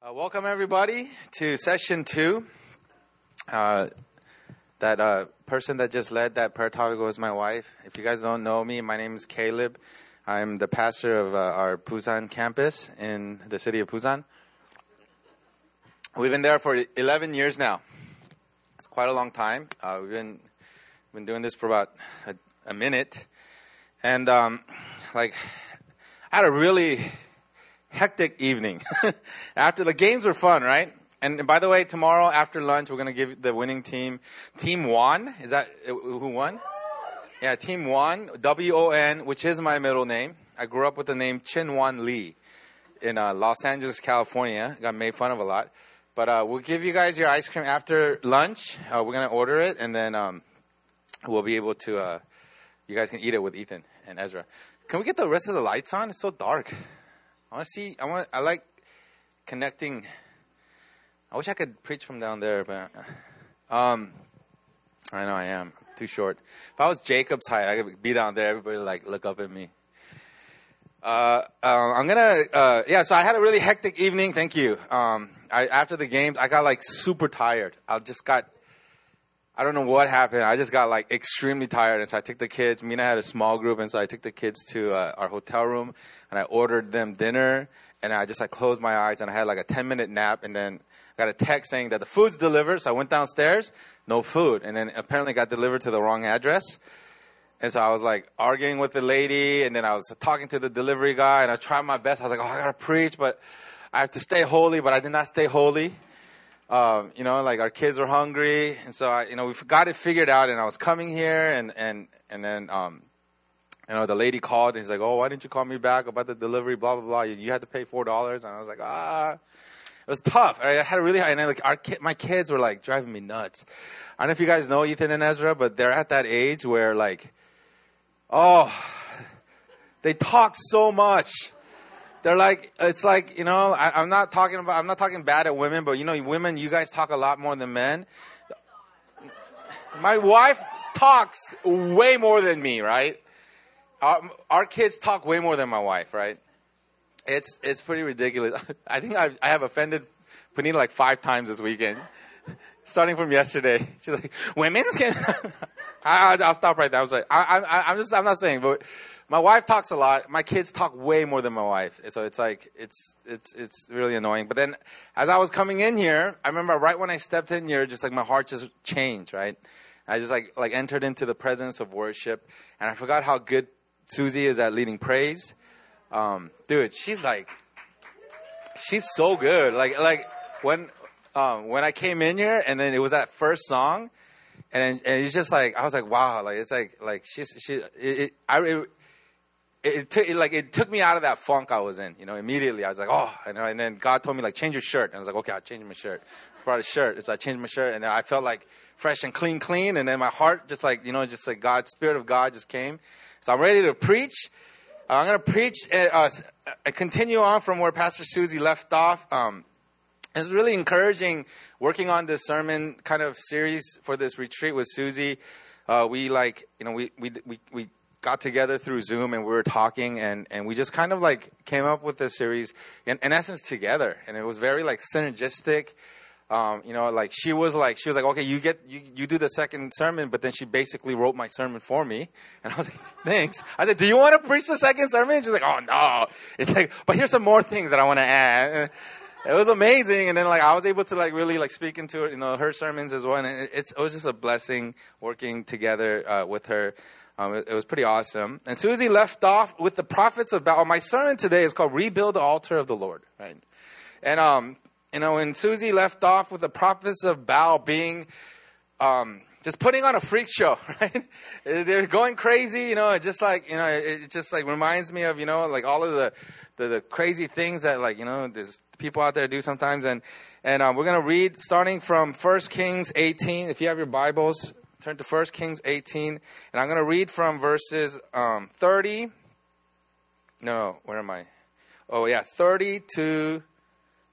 Uh, welcome, everybody, to session two. Uh, that uh, person that just led that prayer topic was my wife. If you guys don't know me, my name is Caleb. I'm the pastor of uh, our Busan campus in the city of Busan. We've been there for 11 years now. It's quite a long time. Uh, we've been been doing this for about a, a minute, and um, like I had a really hectic evening. after the games were fun, right? And, by the way, tomorrow after lunch, we're going to give the winning team, Team Won. Is that uh, who won? Yeah, Team Won, W O N, which is my middle name. I grew up with the name Chin Won Lee in uh, Los Angeles, California. Got made fun of a lot. But uh, we'll give you guys your ice cream after lunch. Uh, we're going to order it, and then um, we'll be able to, uh, you guys can eat it with Ethan and Ezra. Can we get the rest of the lights on? It's so dark. I want to see. I want. I like connecting. I wish I could preach from down there, but um, I know I am too short. If I was Jacob's height, I could be down there. Everybody like look up at me. Uh, uh, I'm gonna. Uh, yeah. So I had a really hectic evening. Thank you. Um, I, after the games, I got like super tired. I just got. I don't know what happened. I just got like extremely tired, and so I took the kids. Mina had a small group, and so I took the kids to uh, our hotel room and I ordered them dinner and I just like closed my eyes and I had like a 10 minute nap and then I got a text saying that the food's delivered. So I went downstairs, no food. And then apparently got delivered to the wrong address. And so I was like arguing with the lady and then I was talking to the delivery guy and I tried my best. I was like, oh, I gotta preach, but I have to stay holy, but I did not stay holy. Um, you know, like our kids were hungry. And so I, you know, we've got it figured out and I was coming here and, and, and then, um, you know, the lady called and she's like, "Oh, why didn't you call me back about the delivery? Blah blah blah. You, you had to pay four dollars." And I was like, "Ah." It was tough. I had a really high, and I, like our ki- my kids were like driving me nuts. I don't know if you guys know Ethan and Ezra, but they're at that age where like, oh, they talk so much. They're like, it's like you know, I, I'm not talking about, I'm not talking bad at women, but you know, women, you guys talk a lot more than men. My wife talks way more than me, right? our, our kids talk way more than my wife, right? It's it's pretty ridiculous. I think I've, I have offended Panita like five times this weekend, starting from yesterday. She's like, women's can." I, will stop right there. I was like, I, I, I'm just I'm not saying, but my wife talks a lot. My kids talk way more than my wife, so it's like it's it's it's really annoying. But then, as I was coming in here, I remember right when I stepped in here, just like my heart just changed, right? I just like like entered into the presence of worship, and I forgot how good Susie is at leading praise. Um, dude, she's like, she's so good. Like, like when, um, when I came in here and then it was that first song and, and it's just like, I was like, wow, like, it's like, like she's, she, it, it I, it, took, it, like, it took me out of that funk I was in, you know, immediately. I was like, oh, and, and then God told me, like, change your shirt. And I was like, okay, I'll change my shirt. Brought a shirt. So I changed my shirt and I felt like fresh and clean, clean. And then my heart just like, you know, just like God, Spirit of God just came so I'm ready to preach. Uh, I'm to preach, uh, uh, continue on from where Pastor Susie left off. Um, was really encouraging working on this sermon kind of series for this retreat with Susie. Uh, we like, you know, we, we, we, we got together through Zoom and we were talking and, and we just kind of like came up with this series in, in essence together. And it was very like synergistic um, you know, like she was like, she was like, okay, you get, you, you do the second sermon, but then she basically wrote my sermon for me. And I was like, thanks. I said, do you want to preach the second sermon? And she's like, oh no. It's like, but here's some more things that I want to add. It was amazing. And then like, I was able to like really like speak into you know, her sermons as well. And it, it's, it was just a blessing working together, uh, with her. Um, it, it, was pretty awesome. And Susie left off with the prophets of Baal. my sermon today is called Rebuild the Altar of the Lord, right? And um, you know, when Susie left off with the prophets of Baal being um, just putting on a freak show, right? They're going crazy, you know, just like, you know, it just like reminds me of, you know, like all of the, the, the crazy things that like, you know, there's people out there do sometimes. And, and um, we're going to read starting from 1 Kings 18. If you have your Bibles, turn to 1 Kings 18. And I'm going to read from verses um, 30. No, where am I? Oh, yeah, 30 to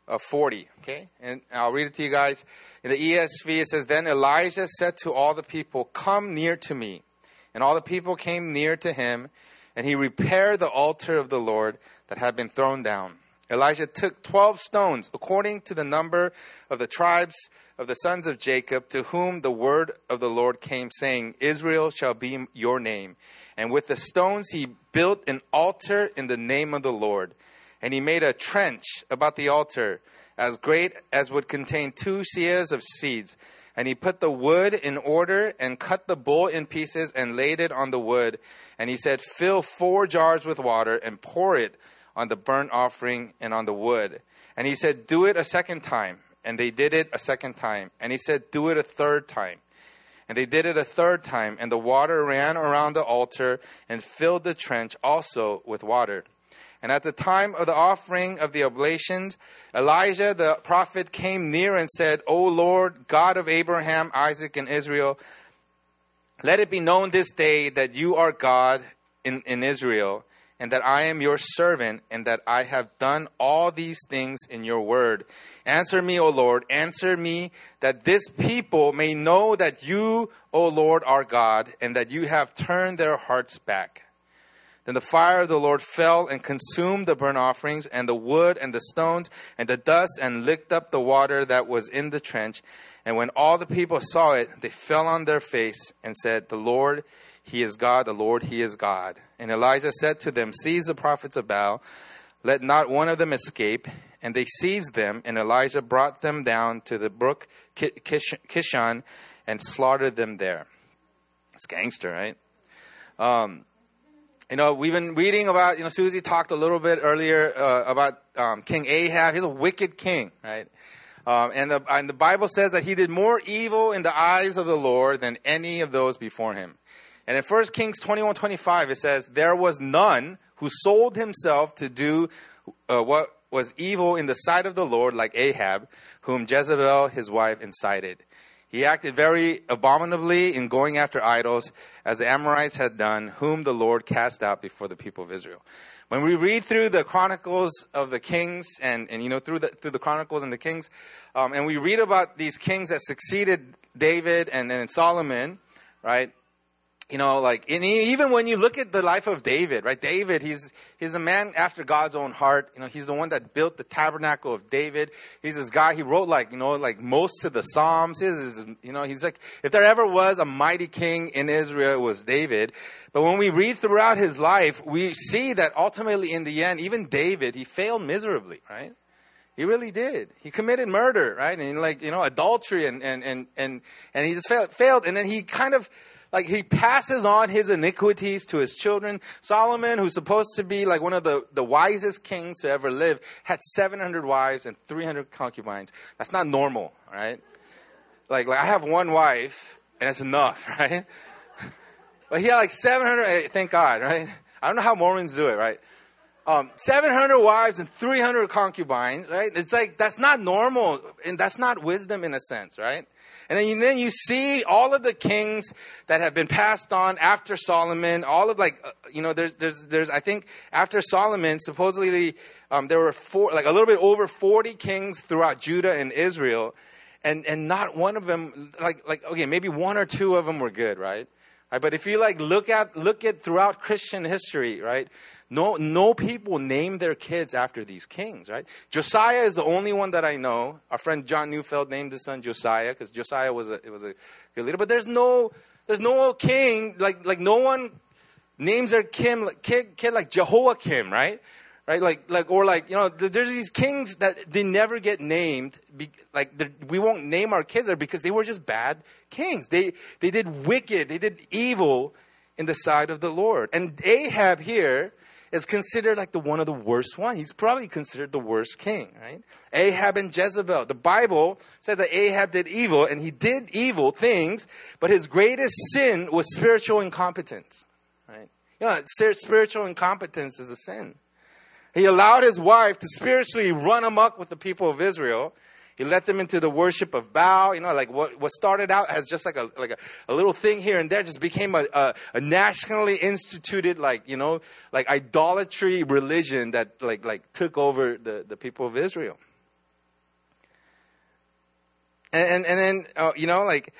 uh, 40. Okay, and I'll read it to you guys. In the ESV, it says, Then Elijah said to all the people, Come near to me. And all the people came near to him, and he repaired the altar of the Lord that had been thrown down. Elijah took 12 stones, according to the number of the tribes of the sons of Jacob, to whom the word of the Lord came, saying, Israel shall be your name. And with the stones he built an altar in the name of the Lord. And he made a trench about the altar, as great as would contain two seahs of seeds. And he put the wood in order and cut the bull in pieces and laid it on the wood. And he said, Fill four jars with water and pour it on the burnt offering and on the wood. And he said, Do it a second time. And they did it a second time. And he said, Do it a third time. And they did it a third time. And the water ran around the altar and filled the trench also with water. And at the time of the offering of the oblations, Elijah the prophet came near and said, O Lord, God of Abraham, Isaac, and Israel, let it be known this day that you are God in, in Israel and that I am your servant, and that I have done all these things in your word. Answer me, O Lord, answer me, that this people may know that you, O Lord, are God, and that you have turned their hearts back. Then the fire of the Lord fell and consumed the burnt offerings, and the wood, and the stones, and the dust, and licked up the water that was in the trench. And when all the people saw it, they fell on their face and said, The Lord, He is God, the Lord, He is God. And Elijah said to them, Seize the prophets of Baal, let not one of them escape. And they seized them, and Elijah brought them down to the brook Kishon and slaughtered them there. It's gangster, right? Um, you know, we've been reading about, you know, Susie talked a little bit earlier uh, about um, King Ahab. He's a wicked king, right? Um, and, the, and the Bible says that he did more evil in the eyes of the Lord than any of those before him. And in 1 Kings 21 25, it says, There was none who sold himself to do uh, what was evil in the sight of the Lord, like Ahab, whom Jezebel, his wife, incited. He acted very abominably in going after idols, as the Amorites had done, whom the Lord cast out before the people of Israel. When we read through the chronicles of the kings, and, and you know through the through the chronicles and the kings, um, and we read about these kings that succeeded David and then Solomon, right? You know, like, and even when you look at the life of David, right? David, he's, he's a man after God's own heart. You know, he's the one that built the tabernacle of David. He's this guy, he wrote like, you know, like most of the Psalms. His, you know, he's like, if there ever was a mighty king in Israel, it was David. But when we read throughout his life, we see that ultimately in the end, even David, he failed miserably, right? He really did. He committed murder, right? And like, you know, adultery and, and, and, and, and he just failed, failed. And then he kind of, like he passes on his iniquities to his children. Solomon, who's supposed to be like one of the, the wisest kings to ever live, had 700 wives and 300 concubines. That's not normal, right? Like, like I have one wife and it's enough, right? But he had like 700, thank God, right? I don't know how Mormons do it, right? Um, 700 wives and 300 concubines, right? It's like, that's not normal. And that's not wisdom in a sense, right? And then you, see all of the kings that have been passed on after Solomon. All of like, uh, you know, there's, there's, there's. I think after Solomon, supposedly um, there were four, like a little bit over forty kings throughout Judah and Israel, and and not one of them, like like okay, maybe one or two of them were good, right? Right, but if you like look at look at throughout Christian history, right? No, no people name their kids after these kings, right? Josiah is the only one that I know. Our friend John Neufeld named his son Josiah because Josiah was a, it was a good leader. But there's no, there's no king, like, like no one names their kid, kid, kid like Jehoiakim, right? Right? Like, like, or like, you know, there's these kings that they never get named. Like, we won't name our kids there because they were just bad kings. They, they did wicked, they did evil in the sight of the Lord. And Ahab here, is considered like the one of the worst one. He's probably considered the worst king, right? Ahab and Jezebel. The Bible says that Ahab did evil and he did evil things, but his greatest sin was spiritual incompetence, right? You know, spiritual incompetence is a sin. He allowed his wife to spiritually run amok with the people of Israel he led them into the worship of Baal. You know, like what, what started out as just like a like a, a little thing here and there just became a, a, a, nationally instituted like you know like idolatry religion that like like took over the, the people of Israel. And and, and then uh, you know like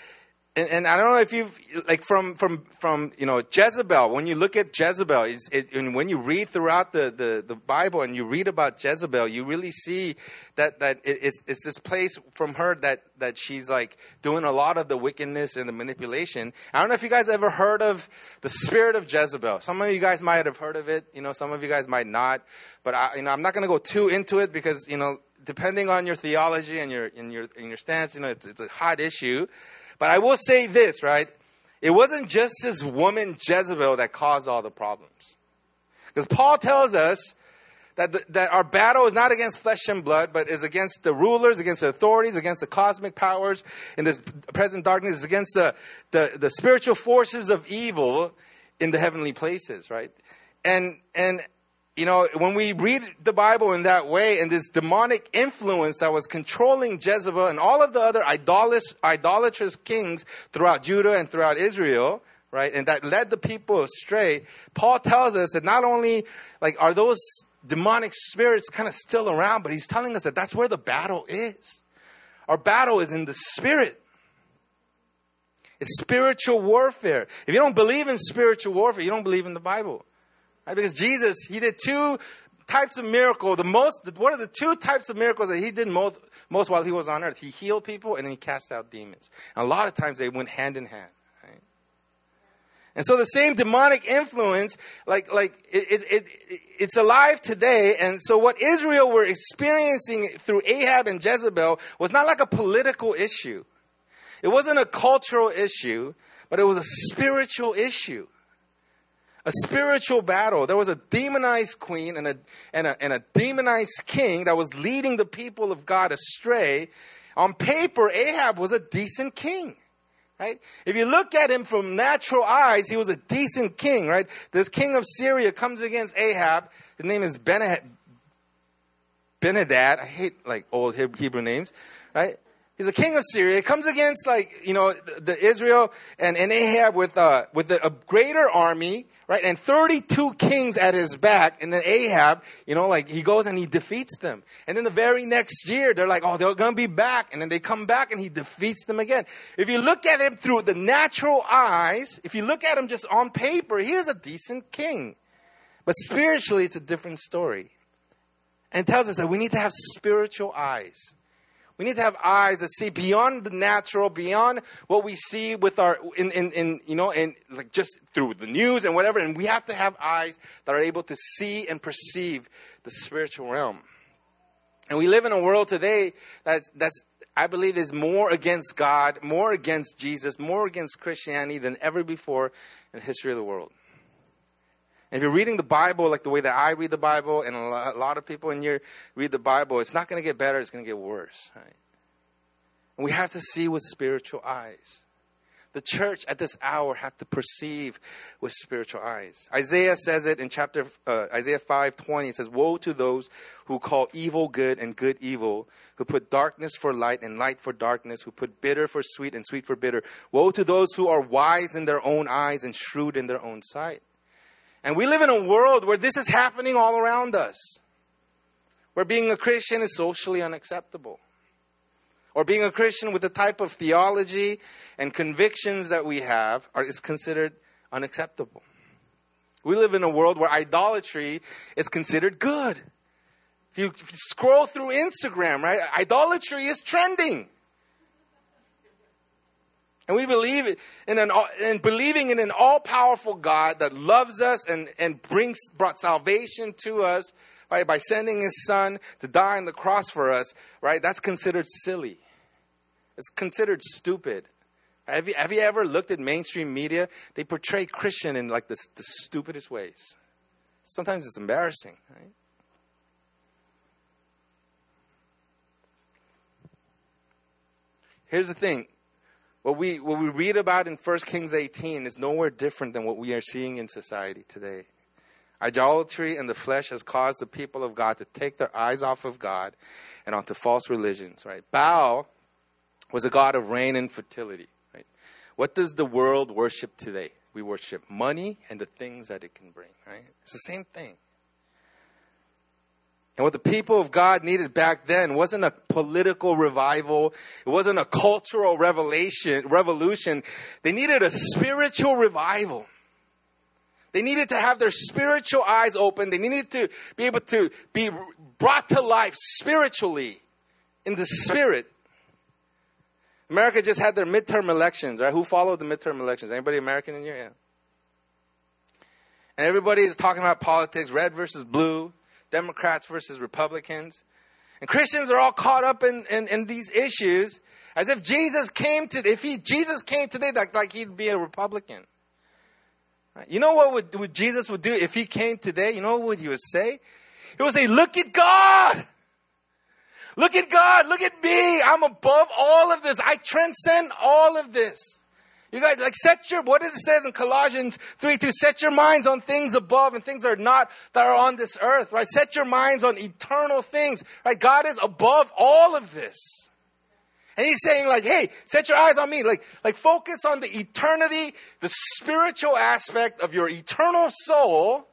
and, and I don't know if you've like from from from you know Jezebel. When you look at Jezebel, it, and when you read throughout the, the, the Bible and you read about Jezebel, you really see that that it, it's, it's this place from her that that she's like doing a lot of the wickedness and the manipulation. I don't know if you guys ever heard of the spirit of Jezebel. Some of you guys might have heard of it. You know, some of you guys might not. But I, you know, I'm not going to go too into it because you know, depending on your theology and your in your in your stance, you know, it's, it's a hot issue. But I will say this, right? It wasn't just this woman Jezebel that caused all the problems. Because Paul tells us that, the, that our battle is not against flesh and blood, but is against the rulers, against the authorities, against the cosmic powers in this present darkness, against the, the, the spiritual forces of evil in the heavenly places, right? And, and you know, when we read the Bible in that way and this demonic influence that was controlling Jezebel and all of the other idolatrous, idolatrous kings throughout Judah and throughout Israel, right, and that led the people astray, Paul tells us that not only like are those demonic spirits kind of still around, but he's telling us that that's where the battle is. Our battle is in the spirit. It's spiritual warfare. If you don't believe in spiritual warfare, you don't believe in the Bible. Right? Because Jesus, he did two types of miracle. The most, what are the two types of miracles that he did most, most while he was on earth? He healed people and then he cast out demons. And a lot of times they went hand in hand. And so the same demonic influence, like, like it, it, it, it's alive today. And so what Israel were experiencing through Ahab and Jezebel was not like a political issue. It wasn't a cultural issue, but it was a spiritual issue a spiritual battle. There was a demonized queen and a, and a, and a demonized king that was leading the people of God astray. On paper, Ahab was a decent king. Right? If you look at him from natural eyes, he was a decent king, right? This king of Syria comes against Ahab. His name is Benadad. I hate like old Hebrew names, right? He's a king of Syria. He comes against like you know the, the Israel and, and Ahab with uh, with a greater army, right? And 32 kings at his back. And then Ahab, you know, like he goes and he defeats them. And then the very next year, they're like, oh, they're going to be back. And then they come back and he defeats them again. If you look at him through the natural eyes, if you look at him just on paper, he is a decent king. But spiritually, it's a different story. And tells us that we need to have spiritual eyes. We need to have eyes that see beyond the natural, beyond what we see with our in, in, in you know, in like just through the news and whatever. And we have to have eyes that are able to see and perceive the spiritual realm. And we live in a world today that's that's I believe is more against God, more against Jesus, more against Christianity than ever before in the history of the world. If you're reading the Bible like the way that I read the Bible, and a lot of people in here read the Bible, it's not going to get better, it's going to get worse. Right? And we have to see with spiritual eyes. The church at this hour have to perceive with spiritual eyes. Isaiah says it in chapter uh, Isaiah 5:20. It says, "Woe to those who call evil good and good evil, who put darkness for light and light for darkness, who put bitter for sweet and sweet for bitter. Woe to those who are wise in their own eyes and shrewd in their own sight." And we live in a world where this is happening all around us, where being a Christian is socially unacceptable, or being a Christian with the type of theology and convictions that we have are, is considered unacceptable. We live in a world where idolatry is considered good. If you, scroll through Instagram, right, idolatry is trending. And we believe in, an, in believing in an all powerful God that loves us and, and brings, brought salvation to us right, by sending his son to die on the cross for us, right? That's considered silly. It's considered stupid. Have you, have you ever looked at mainstream media? They portray Christian in like the, the stupidest ways. Sometimes it's embarrassing, right? Here's the thing what we, what we read about in 1 Kings 18 is nowhere different than what we are seeing in society today. Idolatry in the flesh has caused the people of God to take their eyes off of God and onto false religions, right? Baal was a god of rain and fertility, right? What does the world worship today? We worship money and the things that it can bring, right? It's the same thing. And what the people of God needed back then wasn't a political revival. It wasn't a cultural revelation, revolution. They needed a spiritual revival. They needed to have their spiritual eyes open. They needed to be able to be brought to life spiritually in the spirit. America just had their midterm elections, right? Who followed the midterm elections? Anybody American in here? Yeah. And everybody is talking about politics, red versus blue, Democrats versus Republicans. And Christians are all caught up in, in, in these issues as if Jesus came to, if he, Jesus came today, like, like he'd be a Republican. Right? You know what would, what Jesus would do if he came today? You know what he would say? He would say, look at God. Look at God. Look at me. I'm above all of this. I transcend all of this. You guys, like, set your, what does it says in Colossians 3 2? Set your minds on things above and things that are not, that are on this earth, right? Set your minds on eternal things, right? God is above all of this. And he's saying, like, hey, set your eyes on me. Like, like focus on the eternity, the spiritual aspect of your eternal soul.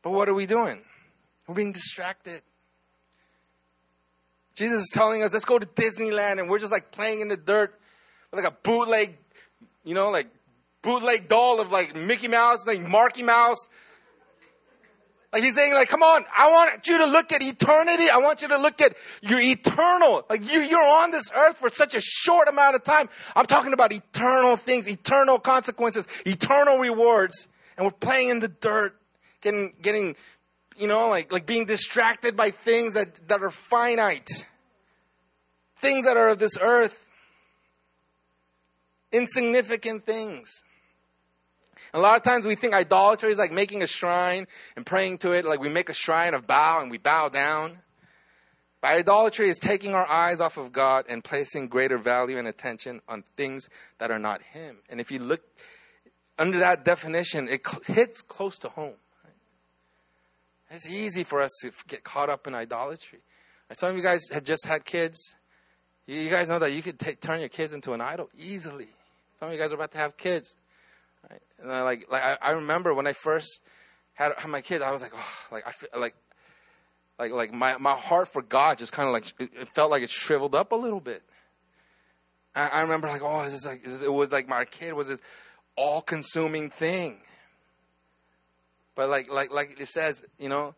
But what are we doing? We're being distracted. Jesus is telling us, let's go to Disneyland, and we're just like playing in the dirt with like a bootleg, you know, like bootleg doll of like Mickey Mouse, like Marky Mouse. Like he's saying, like, come on, I want you to look at eternity. I want you to look at your eternal. Like you, you're on this earth for such a short amount of time. I'm talking about eternal things, eternal consequences, eternal rewards. And we're playing in the dirt, getting, getting you know, like, like being distracted by things that, that are finite, things that are of this earth, insignificant things. A lot of times we think idolatry is like making a shrine and praying to it, like we make a shrine of Baal and we bow down. But idolatry is taking our eyes off of God and placing greater value and attention on things that are not Him. And if you look under that definition, it hits close to home. It's easy for us to get caught up in idolatry. Some of you guys have just had kids. You guys know that you could turn your kids into an idol easily. Some of you guys are about to have kids. Right? And I, like, like I, I, remember when I first had, had, my kids, I was like, oh, like I feel like, like, like my, my heart for God just kind of like it, it, felt like it shriveled up a little bit. I, I remember like, oh, is this like is this, it was like my kid was this all-consuming thing. But like like like it says, you know,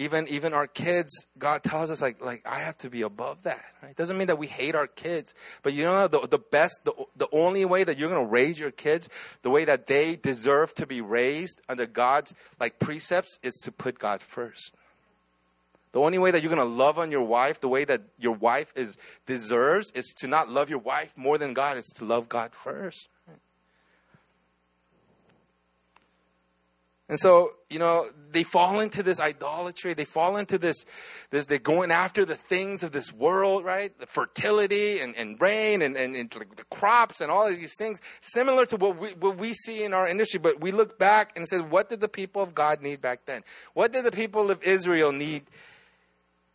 even even our kids, God tells us like like I have to be above that. Right? Doesn't mean that we hate our kids, but you know the the best the the only way that you're going to raise your kids the way that they deserve to be raised under God's like precepts is to put God first. The only way that you're going to love on your wife, the way that your wife is deserves, is to not love your wife more than God. Is to love God first. And so, you know, they fall into this idolatry. They fall into this, this they're going after the things of this world, right? The fertility and, and rain and, and, and the crops and all of these things, similar to what we, what we see in our industry. But we look back and say, what did the people of God need back then? What did the people of Israel need?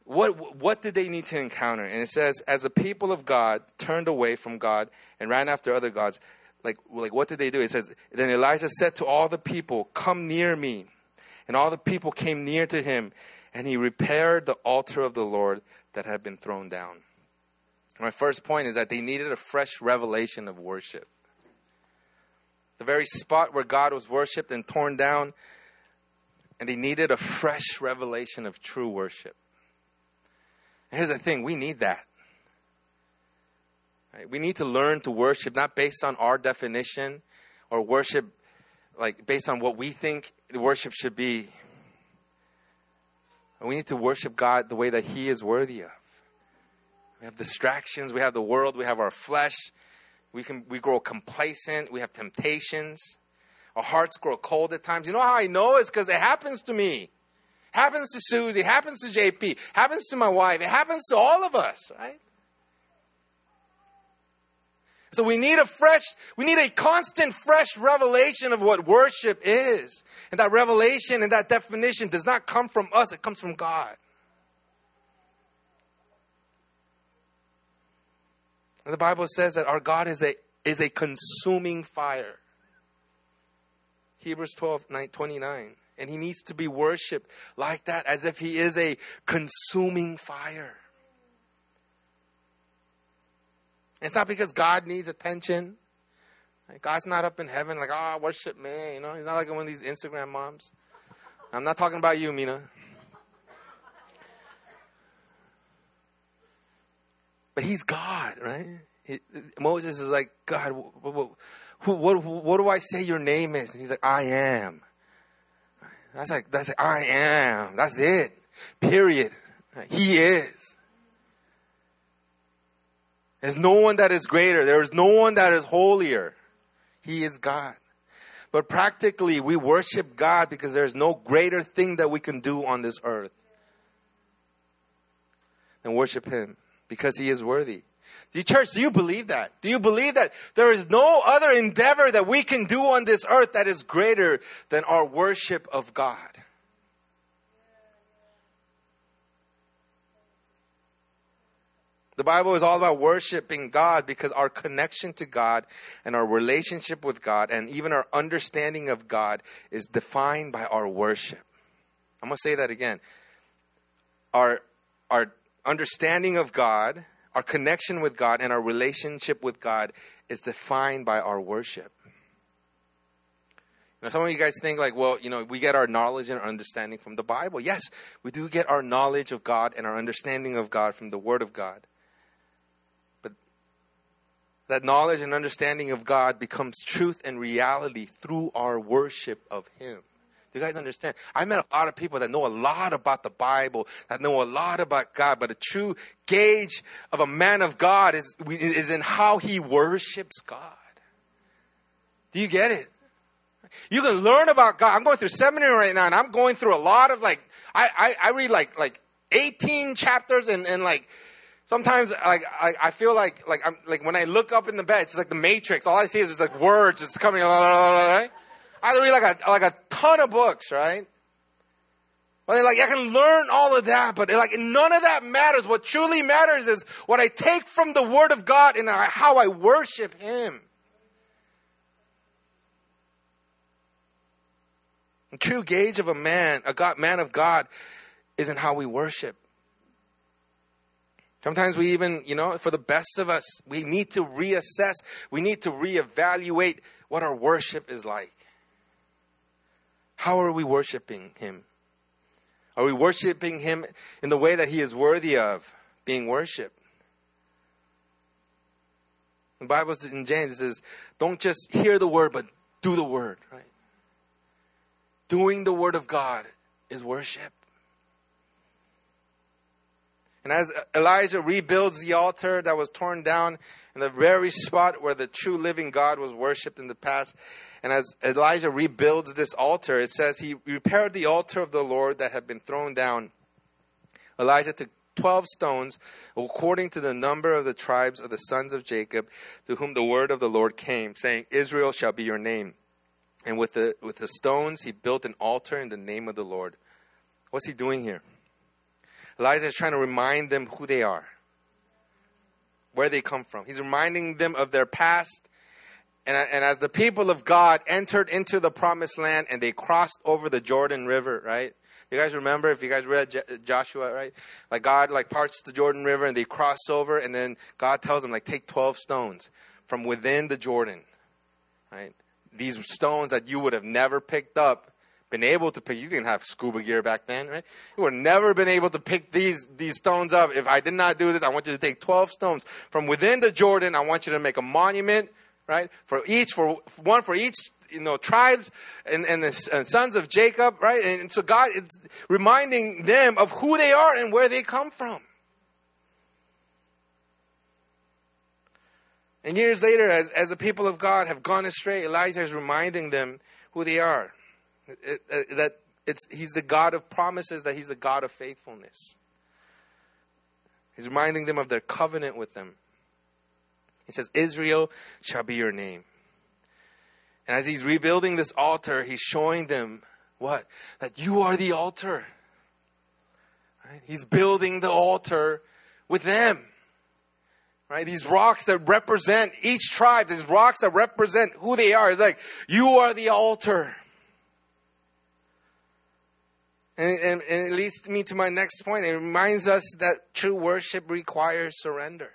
What, what did they need to encounter? And it says, as the people of God turned away from God and ran after other gods, like, like what did they do? It says, Then Elijah said to all the people, Come near me. And all the people came near to him, and he repaired the altar of the Lord that had been thrown down. My first point is that they needed a fresh revelation of worship. The very spot where God was worshiped and torn down, and they needed a fresh revelation of true worship. And here's the thing we need that. Right? We need to learn to worship not based on our definition or worship like based on what we think the worship should be. We need to worship God the way that He is worthy of. We have distractions, we have the world, we have our flesh. We can we grow complacent, we have temptations. Our hearts grow cold at times. You know how I know? It's because it happens to me. Happens to Susie, happens to JP, happens to my wife, it happens to all of us, right? So we need a fresh, we need a constant fresh revelation of what worship is. And that revelation and that definition does not come from us, it comes from God. And the Bible says that our God is a, is a consuming fire. Hebrews 12, 9, 29. And he needs to be worshiped like that, as if he is a consuming fire. It's not because God needs attention. God's not up in heaven like, oh, worship me. You know, he's not like one of these Instagram moms. I'm not talking about you, Mina. But he's God, right? He, Moses is like, God, what, what, what, what, do I say your name is? And he's like, I am. That's like, that's like, I am. That's it. Period. He is. There's no one that is greater. There is no one that is holier. He is God. But practically, we worship God because there's no greater thing that we can do on this earth than worship Him because He is worthy. The church, do you believe that? Do you believe that there is no other endeavor that we can do on this earth that is greater than our worship of God? The Bible is all about worshiping God because our connection to God and our relationship with God and even our understanding of God is defined by our worship. I'm going to say that again. Our, our understanding of God, our connection with God, and our relationship with God is defined by our worship. Now, some of you guys think like, well, you know, we get our knowledge and our understanding from the Bible. Yes, we do get our knowledge of God and our understanding of God from the Word of God that knowledge and understanding of God becomes truth and reality through our worship of Him. Do you guys understand? I met a lot of people that know a lot about the Bible, that know a lot about God, but a true gauge of a man of God is, is in how he worships God. Do you get it? You can learn about God. I'm going through seminary right now, and I'm going through a lot of like, I, I, I read like, like 18 chapters and, and like Sometimes, like I, I feel like like I'm like when I look up in the bed, it's like the Matrix. All I see is just like words It's coming. Right? I read like a like a ton of books, right? But like I can learn all of that, but like none of that matters. What truly matters is what I take from the Word of God and how I worship Him. The true gauge of a man, a God, man of God, isn't how we worship. Sometimes we even, you know, for the best of us, we need to reassess, we need to reevaluate what our worship is like. How are we worshiping Him? Are we worshiping Him in the way that He is worthy of being worshiped? The Bible in James says, don't just hear the word, but do the word, right? Doing the word of God is worship. And as Elijah rebuilds the altar that was torn down in the very spot where the true living God was worshipped in the past, and as Elijah rebuilds this altar, it says he repaired the altar of the Lord that had been thrown down. Elijah took 12 stones, according to the number of the tribes of the sons of Jacob, to whom the word of the Lord came, saying, Israel shall be your name. And with the, with the stones, he built an altar in the name of the Lord. What's he doing here? Elijah is trying to remind them who they are, where they come from. He's reminding them of their past. And, and as the people of God entered into the promised land and they crossed over the Jordan River, right? You guys remember if you guys read Joshua, right? Like God like parts the Jordan River and they cross over and then God tells them like take 12 stones from within the Jordan, right? These stones that you would have never picked up been able to pick. You didn't have scuba gear back then, right? You would have never been able to pick these these stones up. If I did not do this, I want you to take twelve stones from within the Jordan. I want you to make a monument, right? For each, for one for each you know tribes and, and the and sons of Jacob, right? And so God is reminding them of who they are and where they come from. And years later, as, as the people of God have gone astray, Elijah is reminding them who they are. It, it, that it's, he's the God of promises, that he's the God of faithfulness. He's reminding them of their covenant with them. He says, Israel shall be your name. And as he's rebuilding this altar, he's showing them what? That you are the altar. Right? He's building the altar with them. Right? These rocks that represent each tribe, these rocks that represent who they are. It's like, you are the altar. And, and, and it leads me to my next point. It reminds us that true worship requires surrender.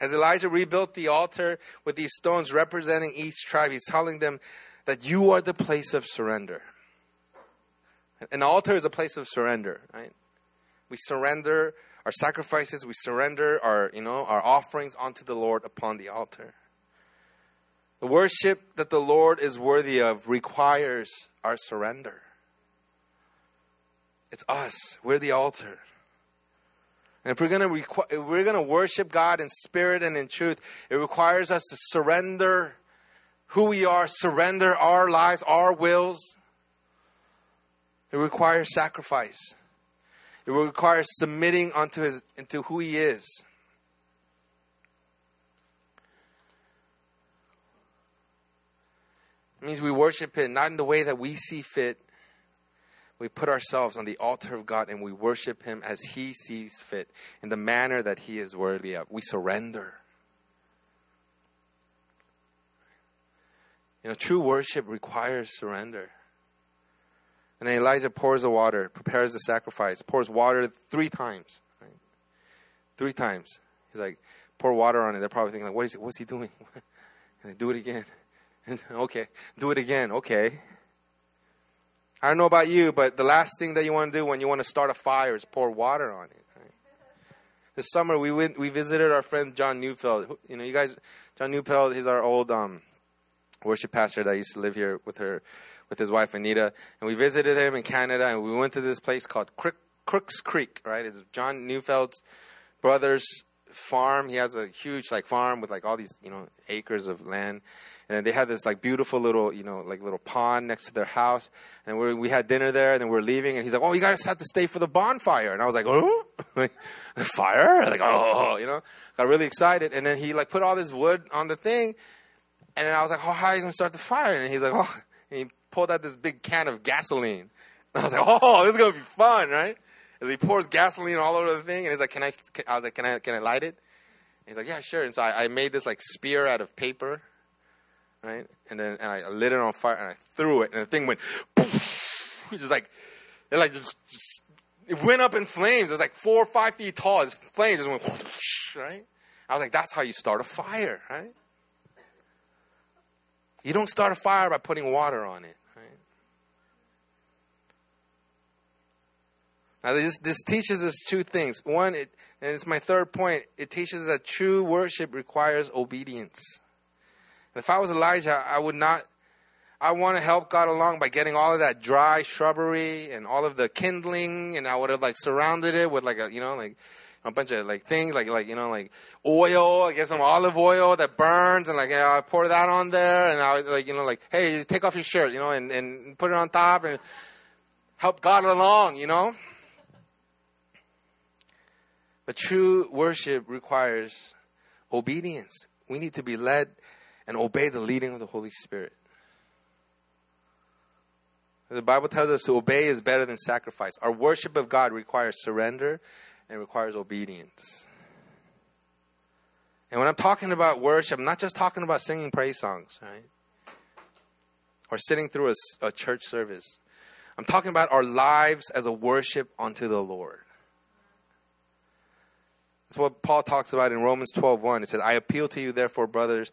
As Elijah rebuilt the altar with these stones representing each tribe, he's telling them that you are the place of surrender. An altar is a place of surrender, right? We surrender our sacrifices, we surrender our, you know, our offerings onto the Lord upon the altar. The worship that the Lord is worthy of requires our surrender. It's us. We're the altar. And if we're going to requ- if we're going to worship God in spirit and in truth, it requires us to surrender who we are, surrender our lives, our wills. It requires sacrifice. It requires submitting unto his into who he is. It means we worship him not in the way that we see fit, we put ourselves on the altar of God and we worship Him as He sees fit, in the manner that He is worthy of. We surrender. You know, true worship requires surrender. And then Elijah pours the water, prepares the sacrifice, pours water three times. Right? Three times. He's like, pour water on it. They're probably thinking, like, what is he, what's he doing? and they do it again. Okay, do it again. Okay. I don't know about you, but the last thing that you want to do when you want to start a fire is pour water on it. Right? This summer we went, we visited our friend John Neufeld. You know, you guys, John Neufeld, he's our old um, worship pastor that used to live here with her, with his wife Anita, and we visited him in Canada, and we went to this place called Crook, Crooks Creek. Right, it's John Neufeld's brother's farm. He has a huge like farm with like all these you know acres of land, and they had this like beautiful little you know like little pond next to their house. And we we had dinner there, and then we are leaving, and he's like, "Oh, you guys have to stay for the bonfire." And I was like, "Oh, like fire!" Like oh, you know, got really excited. And then he like put all this wood on the thing, and then I was like, "Oh, how are you gonna start the fire?" And he's like, "Oh," and he pulled out this big can of gasoline. And I was like, "Oh, this is gonna be fun, right?" As he pours gasoline all over the thing, and he's like, "Can I?" I was like, "Can I? Can I light it?" He's like, "Yeah, sure." And so I, I made this like spear out of paper, right? And then and I lit it on fire and I threw it, and the thing went, poof, just like it like just, just, it went up in flames. It was like four or five feet tall. This flame just went, whoosh, right? I was like, "That's how you start a fire, right?" You don't start a fire by putting water on it. Right? Now, this, this teaches us two things. One, it, and it's my third point, it teaches that true worship requires obedience. If I was Elijah, I would not, I want to help God along by getting all of that dry shrubbery and all of the kindling, and I would have like surrounded it with like a, you know, like a bunch of like things, like, like, you know, like oil, I get some olive oil that burns, and like, you know, I pour that on there, and I like, you know, like, hey, just take off your shirt, you know, and, and put it on top and help God along, you know? But true worship requires obedience. We need to be led and obey the leading of the Holy Spirit. The Bible tells us to obey is better than sacrifice. Our worship of God requires surrender and requires obedience. And when I'm talking about worship, I'm not just talking about singing praise songs, right? Or sitting through a, a church service. I'm talking about our lives as a worship unto the Lord. That's what Paul talks about in Romans 12:1. It says, "I appeal to you therefore, brothers,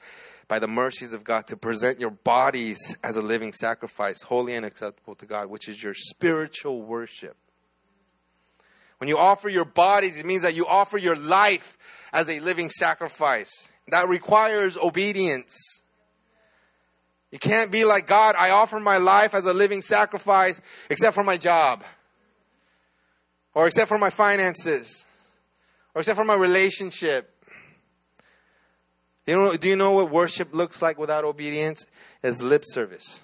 by the mercies of God, to present your bodies as a living sacrifice, holy and acceptable to God, which is your spiritual worship." When you offer your bodies, it means that you offer your life as a living sacrifice. That requires obedience. You can't be like God, I offer my life as a living sacrifice except for my job or except for my finances or except for my relationship. Do you, know, do you know what worship looks like without obedience? It's lip service.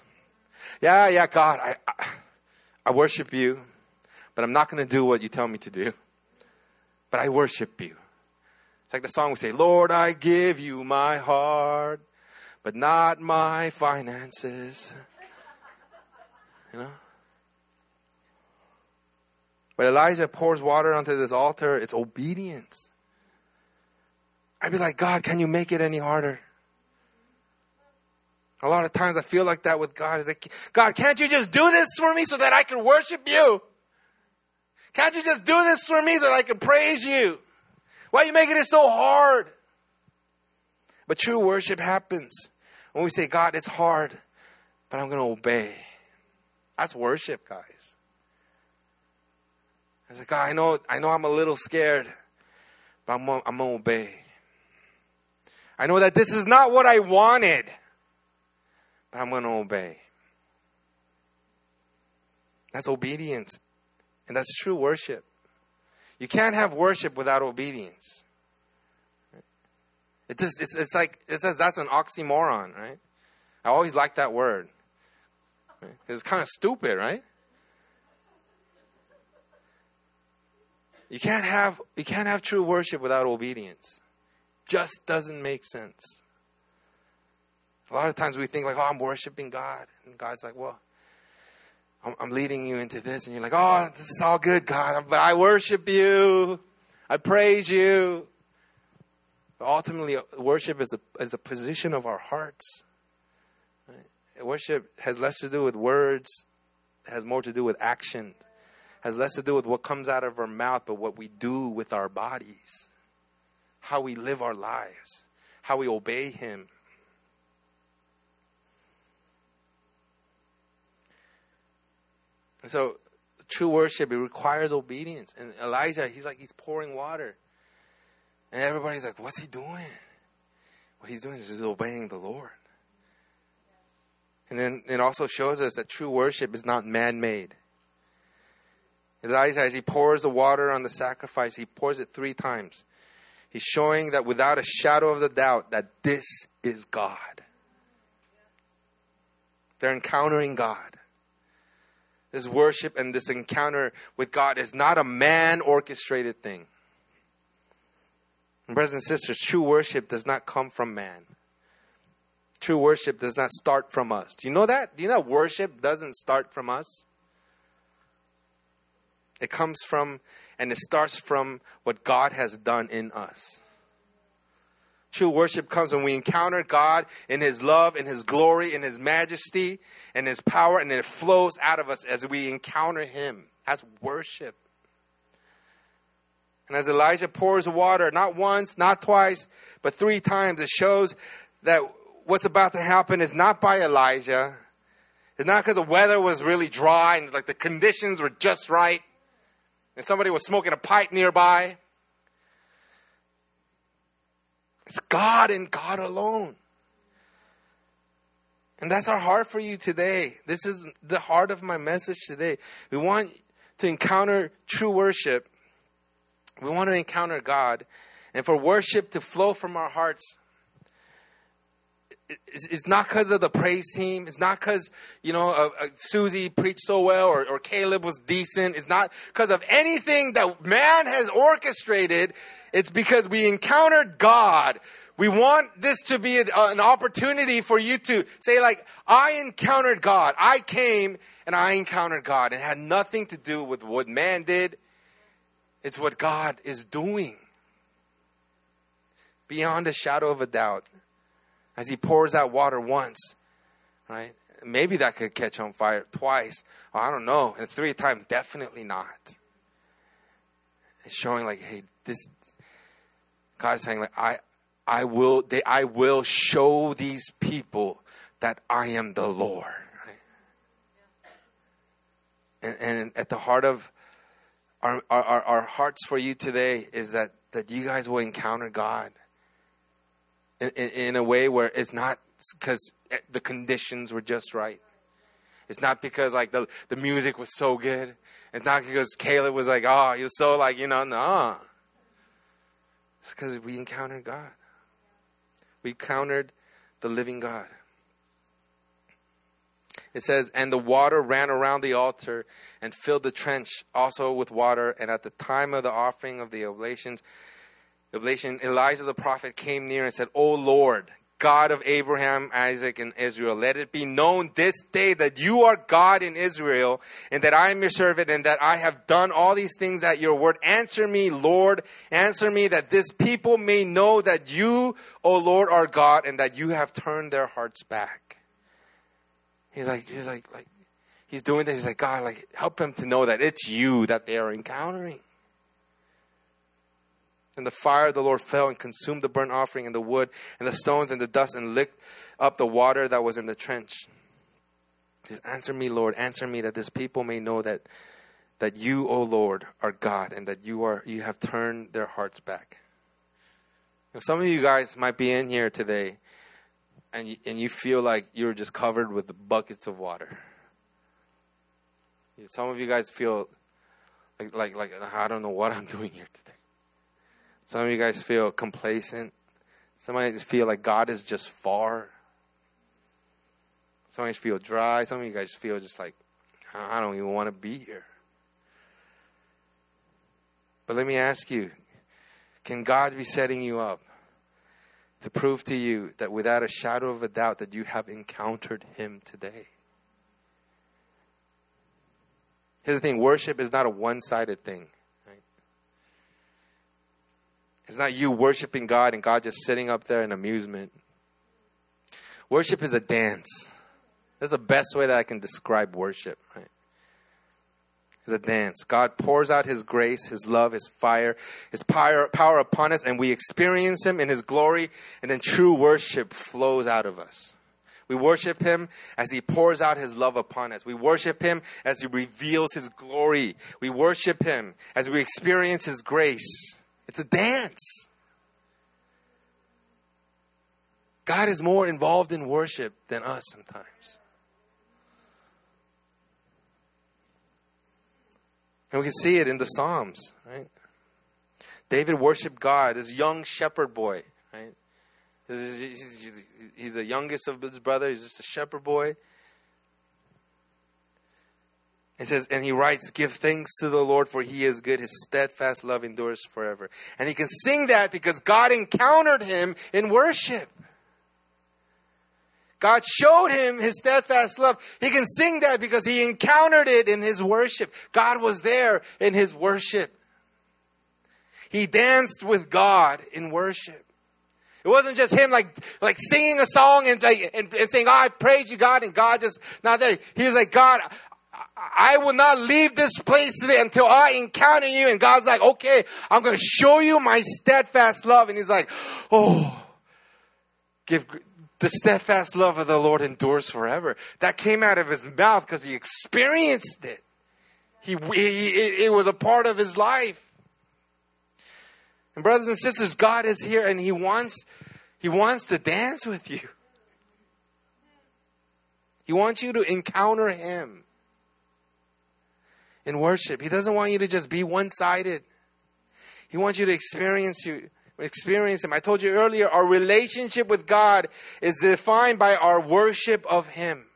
Yeah, yeah, God, I, I, I worship you, but I'm not going to do what you tell me to do. But I worship you. It's like the song we say, Lord, I give you my heart, but not my finances. You know? But Elijah pours water onto this altar. It's obedience. I'd be like, God, can you make it any harder? A lot of times I feel like that with God. Is like, God, can't you just do this for me so that I can worship you? Can't you just do this for me so that I can praise you? Why are you making it so hard? But true worship happens when we say, God, it's hard, but I'm going to obey. That's worship, guys. I said, God, I know, I know I'm a little scared, but I'm, I'm going to obey. I know that this is not what I wanted, but I'm going to obey. That's obedience. And that's true worship. You can't have worship without obedience. It just it's, it's like it says that's an oxymoron, right? I always like that word. It's kind of stupid, right? You can't have you can't have true worship without obedience. Just doesn't make sense. A lot of times we think like, "Oh, I'm worshiping God," and God's like, "Well, I'm, I'm leading you into this," and you're like, "Oh, this is all good, God, but I worship you, I praise you." But ultimately, worship is a is a position of our hearts. Right? Worship has less to do with words, has more to do with action has less to do with what comes out of our mouth, but what we do with our bodies, how we live our lives, how we obey Him. And so, true worship it requires obedience. And Elijah, he's like he's pouring water, and everybody's like, "What's he doing?" What he's doing is just obeying the Lord. And then it also shows us that true worship is not man-made. Elijah, as he pours the water on the sacrifice, he pours it three times. He's showing that without a shadow of the doubt that this is God. They're encountering God. This worship and this encounter with God is not a man orchestrated thing. And brothers and sisters, true worship does not come from man. True worship does not start from us. Do you know that? Do you know worship doesn't start from us? It comes from and it starts from what God has done in us. True worship comes when we encounter God in His love, in His glory, in His majesty, and His power, and it flows out of us as we encounter Him. That's worship. And as Elijah pours water, not once, not twice, but three times, it shows that what's about to happen is not by Elijah. It's not because the weather was really dry and like the conditions were just right and somebody was smoking a pipe nearby. It's God and God alone. And that's our heart for you today. This is the heart of my message today. We want to encounter true worship. We want to encounter God. And for worship to flow from our hearts, it's, not because of the praise team. It's not because, you know, uh, uh, Susie preached so well or, or Caleb was decent. It's not because of anything that man has orchestrated. It's because we encountered God. We want this to be a, an opportunity for you to say, like, I encountered God. I came and I encountered God. It had nothing to do with what man did. It's what God is doing. Beyond a shadow of a doubt as he pours out water once, right? Maybe that could catch on fire twice. Oh, I don't know. And three times, definitely not. It's showing like, hey, this God is saying like, I, I will, they, I will show these people that I am the Lord. Right? And, and at the heart of our, our, our hearts for you today is that, that you guys will encounter God in, in, a way where it's not because eh, the conditions were just right. It's not because like the the music was so good. It's not because Caleb was like, oh, was so like you know, no. It's because we encountered God. We encountered the living God. It says, and the water ran around the altar and filled the trench also with water. And at the time of the offering of the oblations, Revelation, Elijah the prophet came near and said, O Lord, God of Abraham, Isaac, and Israel, let it be known this day that you are God in Israel, and that I am your servant, and that I have done all these things at your word. Answer me, Lord, answer me, that this people may know that you, O Lord, are God, and that you have turned their hearts back. He's like, he's like, like, he's doing this. He's like, God, like, help him to know that it's you that they are encountering. And the fire of the Lord fell and consumed the burnt offering and the wood and the stones and the dust and licked up the water that was in the trench. Says, Answer me, Lord, answer me that this people may know that that you, O Lord, are God and that you are you have turned their hearts back. some of you guys might be in here today and you, and you feel like you're just covered with buckets of water. Some of you guys feel like like like I don't know what I'm doing here today. Some of you guys feel complacent. Some of you feel like God is just far. Some of you feel dry. Some of you guys feel just like I don't even want to be here. But let me ask you, can God be setting you up to prove to you that without a shadow of a doubt that you have encountered him today? Here's the thing, worship is not a one-sided thing. It's not you worshiping God and God just sitting up there in amusement. Worship is a dance. That's the best way that I can describe worship, right? It's a dance. God pours out His grace, His love, His fire, His power, power upon us, and we experience Him in His glory, and then true worship flows out of us. We worship Him as He pours out His love upon us. We worship Him as He reveals His glory. We worship Him as we experience His grace. It's a dance. God is more involved in worship than us sometimes. And we can see it in the Psalms, right? David worshiped God, as a young shepherd boy, right? He's the youngest of his brother. He's just a shepherd boy. It says, and he writes, Give thanks to the Lord, for he is good. His steadfast love endures forever. And he can sing that because God encountered him in worship. God showed him his steadfast love. He can sing that because he encountered it in his worship. God was there in his worship. He danced with God in worship. It wasn't just him like like singing a song and like and, and saying, "Oh, I praise you, God," and God just not there. He was like, "God, I will not leave this place today until I encounter you." And God's like, "Okay, I'm going to show you my steadfast love." And he's like, "Oh, give the steadfast love of the Lord endures forever. That came out of his mouth because he experienced it. He, he, it was a part of his life. And brothers and sisters, God is here and he wants, he wants to dance with you. He wants you to encounter him in worship. He doesn't want you to just be one sided. He wants you to experience you, experience Him. I told you earlier, our relationship with God is defined by our worship of Him.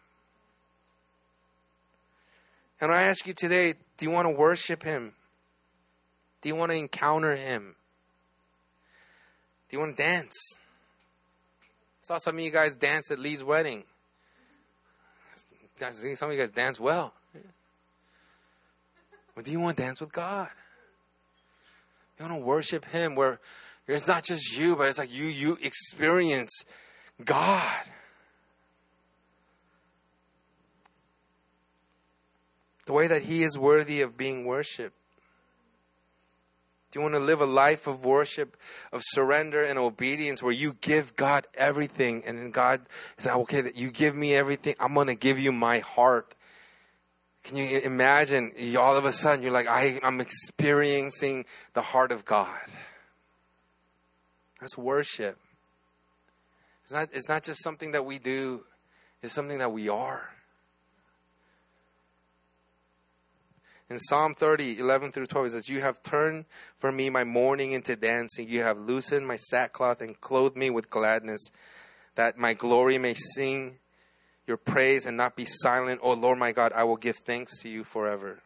And I ask you today do you want to worship Him? Do you want to encounter Him? Do you want to dance? I saw some of you guys dance at Lee's wedding. Some of you guys dance well. Do you want to dance with God? You want to worship Him where it's not just you, but it's like you you experience God. The way that He is worthy of being worshiped. Do you want to live a life of worship, of surrender and obedience where you give God everything and then God is like, okay, you give me everything, I'm going to give you my heart. Can you imagine all of a sudden you're like, I, I'm experiencing the heart of God. That's worship. It's not, it's not just something that we do, it's something that we are. In Psalm 30, 11 through 12, it says, You have turned for me my mourning into dancing. You have loosened my sackcloth and clothed me with gladness, that my glory may sing your praise and not be silent. O Lord my God, I will give thanks to you forever.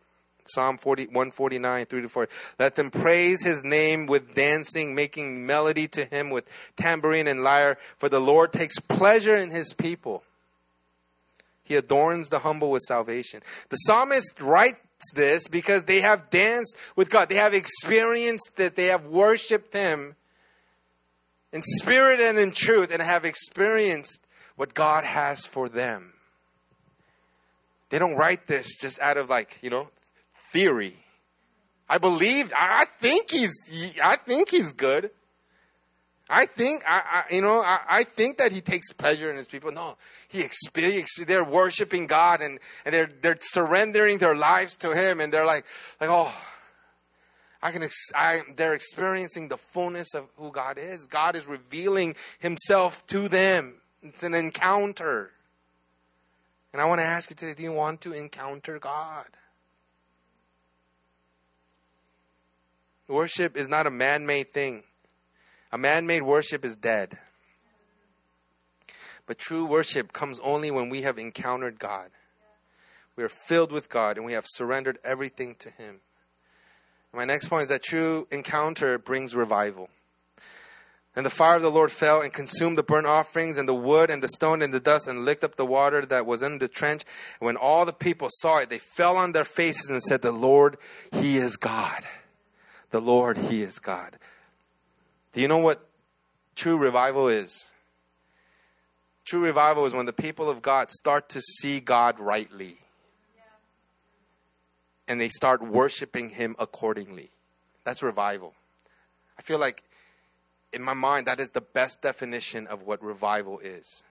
Psalm 40, 149, 3 to 4. Let them praise his name with dancing, making melody to him with tambourine and lyre, for the Lord takes pleasure in his people. He adorns the humble with salvation. The psalmist writes this because they have danced with God. They have experienced that they have worshiped him in spirit and in truth and have experienced what God has for them. they don't write this just out of like, you know, theory. I believed, I think he's, I think he's good. I think, I, I you know, I, I, think that he takes pleasure in his people. No, he experience, they're worshiping God and, and they're, they're surrendering their lives to him and they're like, like, oh, I can, ex- I, they're experiencing the fullness of who God is. God is revealing himself to them. It's an encounter. And I want to ask you today, do you want to encounter God? Worship is not a man made thing. A man made worship is dead. But true worship comes only when we have encountered God. We are filled with God and we have surrendered everything to Him. My next point is that true encounter brings revival. And the fire of the Lord fell and consumed the burnt offerings and the wood and the stone and the dust and licked up the water that was in the trench. And when all the people saw it, they fell on their faces and said, The Lord, He is God. The Lord, He is God. Do you know what true revival is? True revival is when the people of God start to see God rightly and they start worshiping Him accordingly. That's revival. I feel like in my mind that is the best definition of what revival is.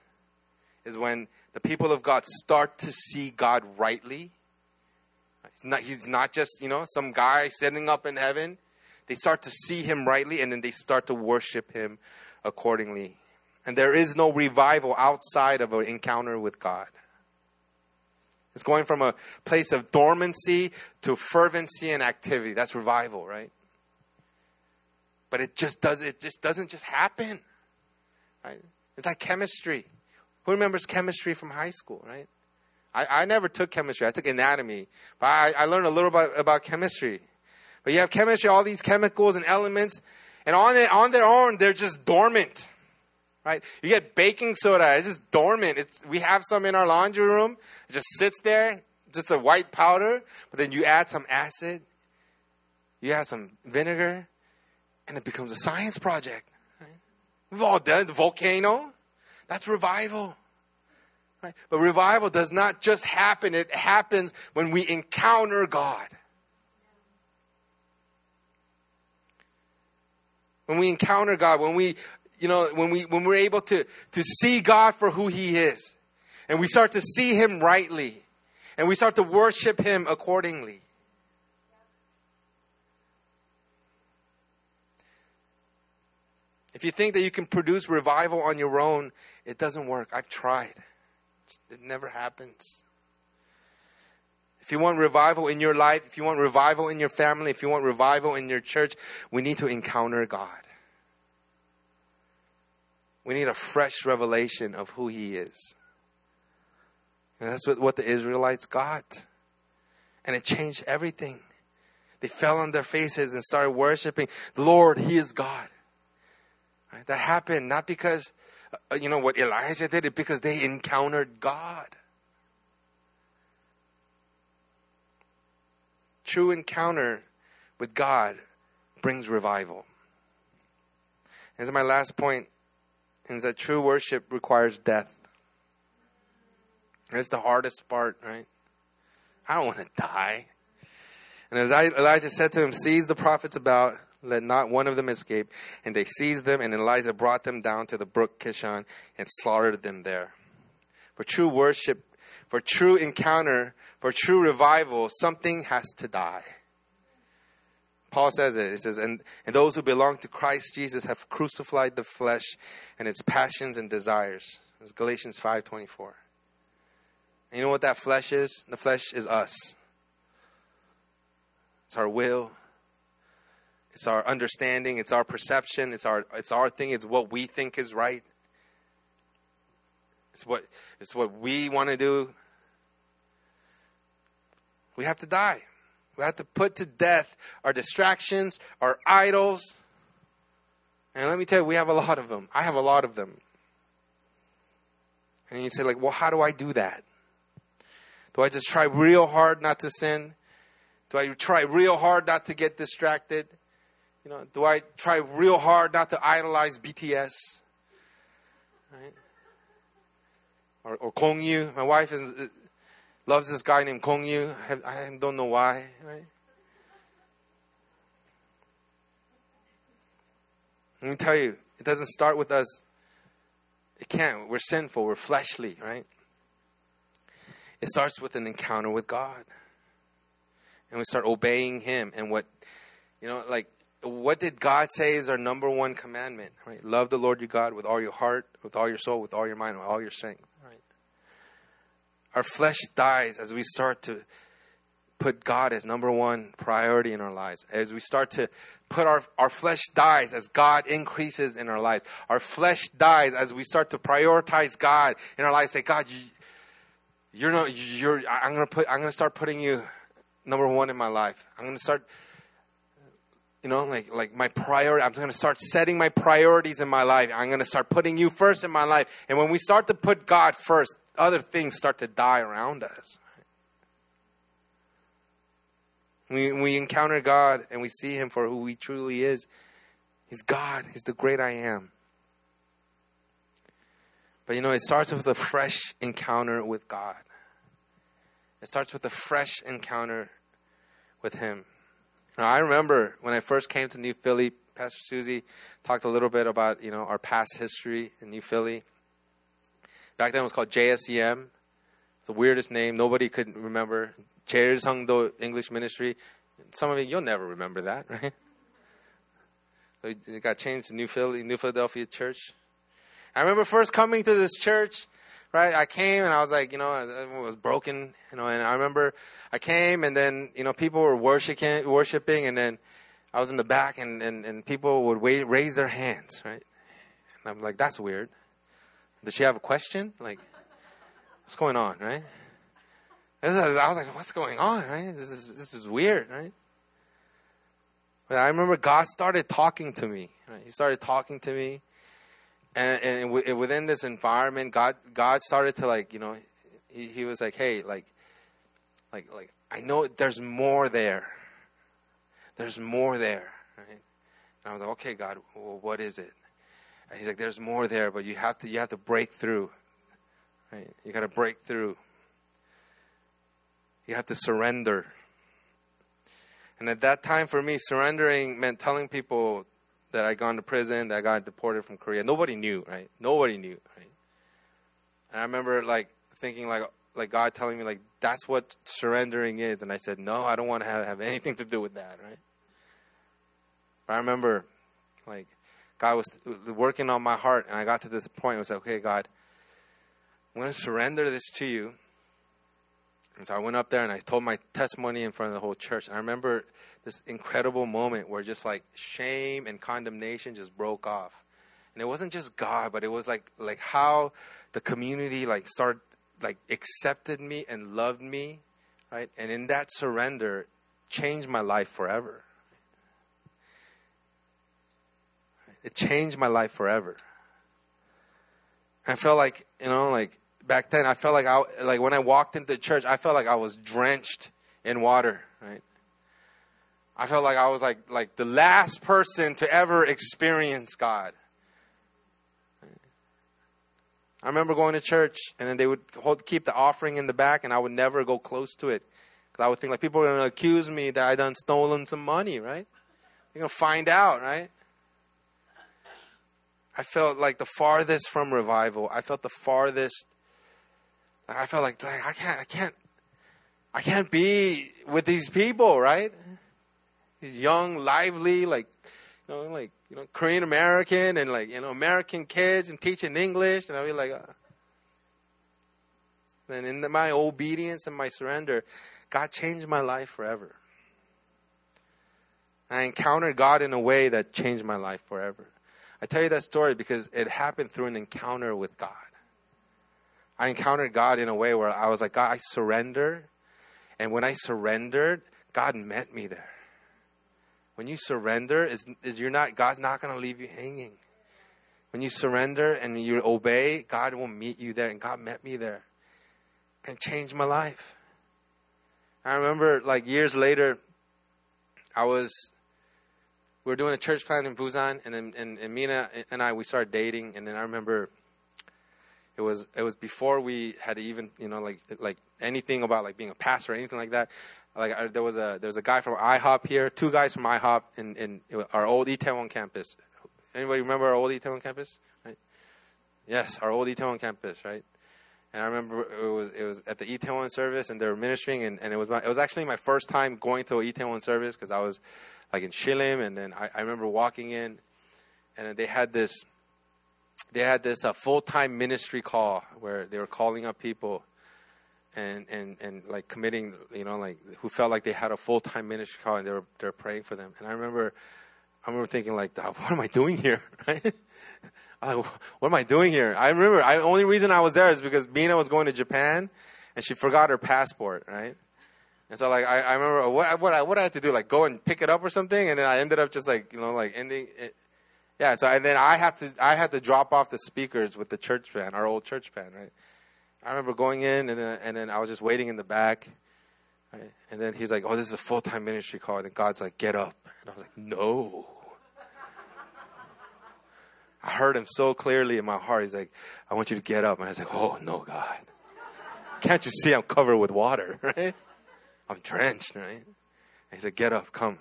Is when the people of God start to see God rightly. He's not, he's not just, you know, some guy sitting up in heaven they start to see him rightly and then they start to worship him accordingly. And there is no revival outside of an encounter with God. It's going from a place of dormancy to fervency and activity. That's revival, right? But it just does it just doesn't just happen. Right? It's like chemistry. Who remembers chemistry from high school, right? I, I never took chemistry. I took anatomy. But I, I learned a little bit about chemistry. But you have chemistry, all these chemicals and elements, and on, it, on their own, they're just dormant. Right? You get baking soda, it's just dormant. It's, we have some in our laundry room. It just sits there, just a white powder, but then you add some acid, you add some vinegar, and it becomes a science project. Right? We've all done. The volcano, that's revival. Right? But revival does not just happen, it happens when we encounter God. when we encounter God, when we, you know, when we when we're able to to see God for who He is, and we start to see Him rightly, and we start to worship Him accordingly. If you think that you can produce revival on your own, it doesn't work. I've tried. It never happens. If you want revival in your life, if you want revival in your family, if you want revival in your church, we need to encounter God. We need a fresh revelation of who He is. And that's what, what the Israelites got. And it changed everything. They fell on their faces and started worshiping the Lord, He is God. Right? That happened not because, uh, you know, what Elijah did, it because they encountered God. True encounter with God brings revival. As my last point is that true worship requires death. It's the hardest part, right? I don't want to die. And as Elijah said to him, Seize the prophets of Baal, let not one of them escape. And they seized them, and Elijah brought them down to the brook Kishon and slaughtered them there. For true worship, for true encounter, for true revival, something has to die. Paul says it. He says, and, and those who belong to Christ Jesus have crucified the flesh and its passions and desires. It's Galatians 5.24. And you know what that flesh is? The flesh is us. It's our will. It's our understanding. It's our perception. It's our, it's our thing. It's what we think is right. It's what, it's what we want to do. We have to die. We have to put to death our distractions, our idols. And let me tell you, we have a lot of them. I have a lot of them. And you say, like, well, how do I do that? Do I just try real hard not to sin? Do I try real hard not to get distracted? You know, do I try real hard not to idolize BTS? Right? Or, or Gong Yoo. My wife is uh, loves this guy named Gong Yoo. I, I don't know why, right? Let me tell you, it doesn't start with us. It can't. We're sinful. We're fleshly, right? It starts with an encounter with God. And we start obeying Him. And what, you know, like, what did God say is our number one commandment? Right? Love the Lord your God with all your heart, with all your soul, with all your mind, with all your strength. Right? Our flesh dies as we start to put God as number one priority in our lives. As we start to put our, our flesh dies as God increases in our lives. Our flesh dies as we start to prioritize God in our lives. Say, God, you, you're not, you're, I'm going to put, I'm going to start putting you number one in my life. I'm going to start, you know, like, like my priority. I'm going to start setting my priorities in my life. I'm going to start putting you first in my life. And when we start to put God first, other things start to die around us. We, we encounter God and we see Him for who He truly is. He's God, He's the great I am. But you know, it starts with a fresh encounter with God. It starts with a fresh encounter with Him. I remember when I first came to New Philly, Pastor Susie talked a little bit about you know our past history in New Philly. Back then it was called JSEM. It's the weirdest name. Nobody could remember. Jersangdo English Ministry. Some of you, you'll never remember that, right? It got changed to New Philly, New Philadelphia Church. I remember first coming to this church right? I came and I was like, you know, I was broken, you know, and I remember I came and then, you know, people were worshiping, worshiping and then I was in the back and, and, and people would wait, raise their hands, right? And I'm like, that's weird. Does she have a question? Like, what's going on, right? Is, I was like, what's going on, right? This is, this is weird, right? But I remember God started talking to me. Right? He started talking to me. And, and within this environment, God, God started to like, you know, he, he was like, hey, like, like, like, I know there's more there. There's more there, right? And I was like, okay, God, well, what is it? And he's like, there's more there, but you have to, you have to break through, right? You got to break through. You have to surrender. And at that time, for me, surrendering meant telling people that I gone to prison, that I got deported from Korea. Nobody knew, right? Nobody knew, right? And I remember like thinking like like God telling me like that's what surrendering is, and I said no, I don't want to have, have anything to do with that, right? But I remember like God was working on my heart, and I got to this point. I was like, okay, God, I'm going to surrender this to you. And so I went up there and I told my testimony in front of the whole church. And I remember this incredible moment where just like shame and condemnation just broke off. And it wasn't just God, but it was like like how the community like started like accepted me and loved me, right? And in that surrender changed my life forever. It changed my life forever. I felt like, you know, like back then I felt like I like when I walked into church, I felt like I was drenched in water, right? I felt like I was like like the last person to ever experience God. I remember going to church and then they would hold, keep the offering in the back and I would never go close to it. Cuz I would think like people are going to accuse me that I done stolen some money, right? They're going to find out, right? I felt like the farthest from revival. I felt the farthest I felt like, like I can't, I can't, I can't be with these people, right? These young, lively, like, you know, like, you know, Korean American and like, you know, American kids and teaching English. And I'll be like, uh. and in the, my obedience and my surrender, God changed my life forever. I encountered God in a way that changed my life forever. I tell you that story because it happened through an encounter with God. I encountered God in a way where I was like, God, I surrender. And when I surrendered, God met me there. When you surrender, is, is you're not God's not going to leave you hanging. When you surrender and you obey, God will meet you there, and God met me there, and changed my life. I remember, like years later, I was we were doing a church plant in Busan, and then and, and Mina and I we started dating, and then I remember It was it was before we had even you know like like anything about like being a pastor or anything like that. Like I, there was a there was a guy from IHOP here, two guys from IHOP in in our old Itaewon campus. Anybody remember our old Itaewon campus? Right? Yes, our old Itaewon campus, right? And I remember it was it was at the Itaewon service, and they were ministering, and, and it was my, it was actually my first time going to a Itaewon service because I was like in Shilim, and then I, I remember walking in, and they had this they had this uh, full time ministry call where they were calling up people and, and, and like committing, you know, like who felt like they had a full time ministry call and they were they were praying for them. And I remember I remember thinking like, ah, what am I doing here? Right? Ah, I, what am I doing here? I remember the only reason I was there is because Mina was going to Japan and she forgot her passport, right? And so like I, I remember uh, what what I what I had to do like go and pick it up or something, and then I ended up just like you know like ending it, yeah, so and then I had to I had to drop off the speakers with the church band, our old church band, right? I remember going in and then, and then I was just waiting in the back, right? And then he's like, "Oh, this is a full time ministry call." And then God's like, "Get up," and I was like, "No." I heard him so clearly in my heart. He's like, "I want you to get up," and I was like, "Oh no, God! Can't you see I'm covered with water, right? I'm drenched, right?" And he said, "Get up, come."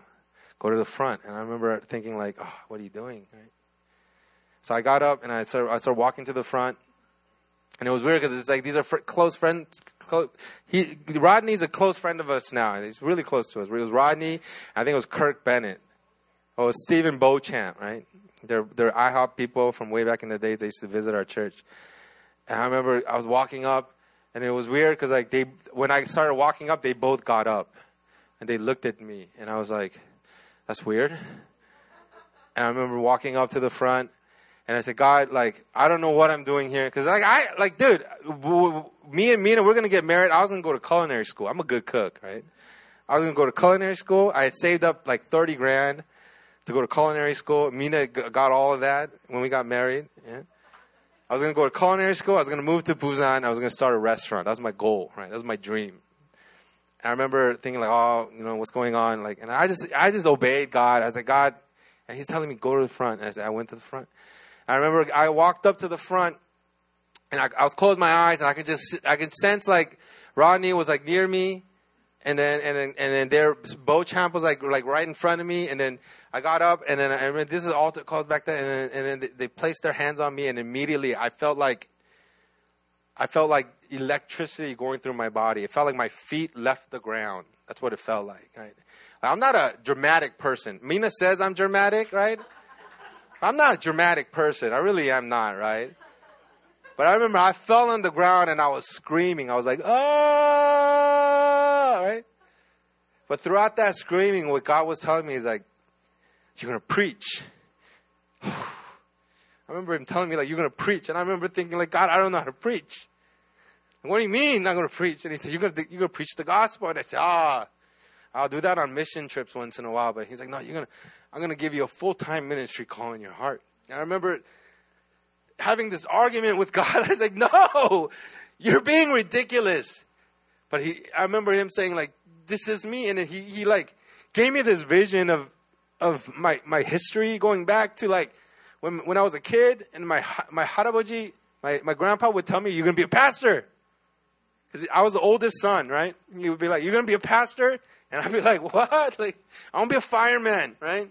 go to the front. And I remember thinking like, oh, what are you doing? Right? So I got up and I started, I started walking to the front. And it was weird because it's like these are fr- close friends. Close, he Rodney's a close friend of us now. and He's really close to us. It was Rodney. I think it was Kirk Bennett. Oh, it was Stephen Beauchamp, right? They're they're IHOP people from way back in the days. They used to visit our church. And I remember I was walking up, and it was weird because like they when I started walking up, they both got up, and they looked at me, and I was like, that's weird. And I remember walking up to the front and I said, God, like, I don't know what I'm doing here. Cause like, I, like, dude, me and Mina, we're going to get married. I was going to go to culinary school. I'm a good cook, right? I was going to go to culinary school. I had saved up like 30 grand to go to culinary school. Mina got all of that when we got married. Yeah. I was going to go to culinary school. I was going to move to Busan. I was going to start a restaurant. That was my goal, right? That was my dream. I remember thinking like, oh, you know, what's going on? Like, and I just, I just obeyed God. I was like, God, and He's telling me go to the front. And I said, I went to the front. I remember I walked up to the front, and I, I was closed my eyes, and I could just, I could sense like Rodney was like near me, and then, and then, and then there, Beauchamp was like, like right in front of me, and then I got up, and then I remember this is altar calls back then, and then, and then they, they placed their hands on me, and immediately I felt like, I felt like electricity going through my body. It felt like my feet left the ground. That's what it felt like, right? I'm not a dramatic person. Mina says I'm dramatic, right? I'm not a dramatic person. I really am not, right? But I remember I fell on the ground and I was screaming. I was like, oh, right? But throughout that screaming, what God was telling me is like, you're going to preach. I remember him telling me like, you're going to preach. And I remember thinking like, God, I don't know how to preach. What do you mean I'm going to preach? And he said, you're going to, you're going to preach the gospel. And I said, ah, I'll do that on mission trips once in a while. But he's like, no, you're going to, I'm going to give you a full-time ministry call in your heart. And I remember having this argument with God. I was like, no, you're being ridiculous. But he, I remember him saying like, this is me. And he, he like gave me this vision of, of my, my history going back to like when, when I was a kid and my, my haraboji, my, my grandpa would tell me, you're going to be a pastor. Because I was the oldest son, right? He would be like, You're going to be a pastor? And I'd be like, What? Like, I want to be a fireman, right?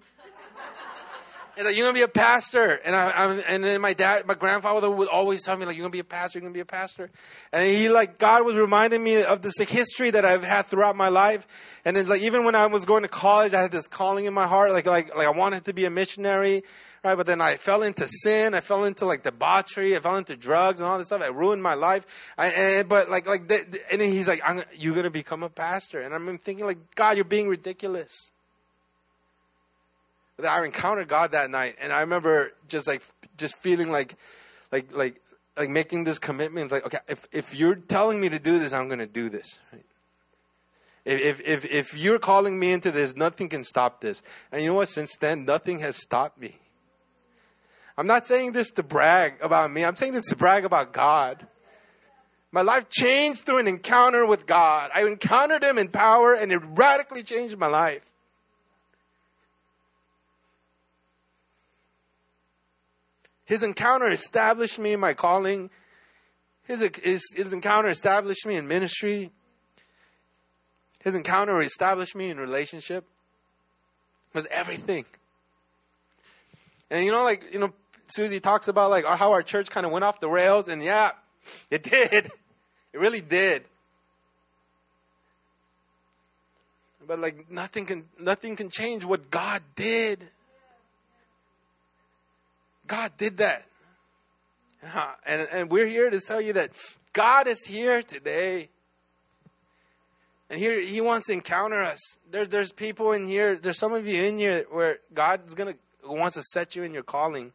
And like, you're gonna be a pastor, and I, I, and then my dad, my grandfather would always tell me like, you're gonna be a pastor, you're gonna be a pastor, and he like God was reminding me of this like, history that I've had throughout my life, and then like even when I was going to college, I had this calling in my heart, like like like I wanted to be a missionary, right? But then I fell into sin. I fell into like debauchery. I fell into drugs and all this stuff. I ruined my life. I, and, but like, like, the, the, and then he's like, "You're gonna become a pastor," and I'm thinking like, God, you're being ridiculous. But I encountered God that night, and I remember just like, just feeling like, like, like, like making this commitment. Like, okay, if if you're telling me to do this, I'm gonna do this. Right? If, if, if you're calling me into this, nothing can stop this. And you know what? Since then, nothing has stopped me. I'm not saying this to brag about me. I'm saying this to brag about God. My life changed through an encounter with God. I encountered Him in power and it radically changed my life. His encounter established me in my calling. His, his, his encounter established me in ministry. His encounter established me in relationship. It was everything. And you know, like, you know, Susie talks about like how our church kind of went off the rails, and yeah, it did. It really did. But like nothing can nothing can change what God did. God did that. Uh-huh. And, and we're here to tell you that God is here today. And here he wants to encounter us. There, there's people in here, there's some of you in here where God's gonna wants to set you in your calling.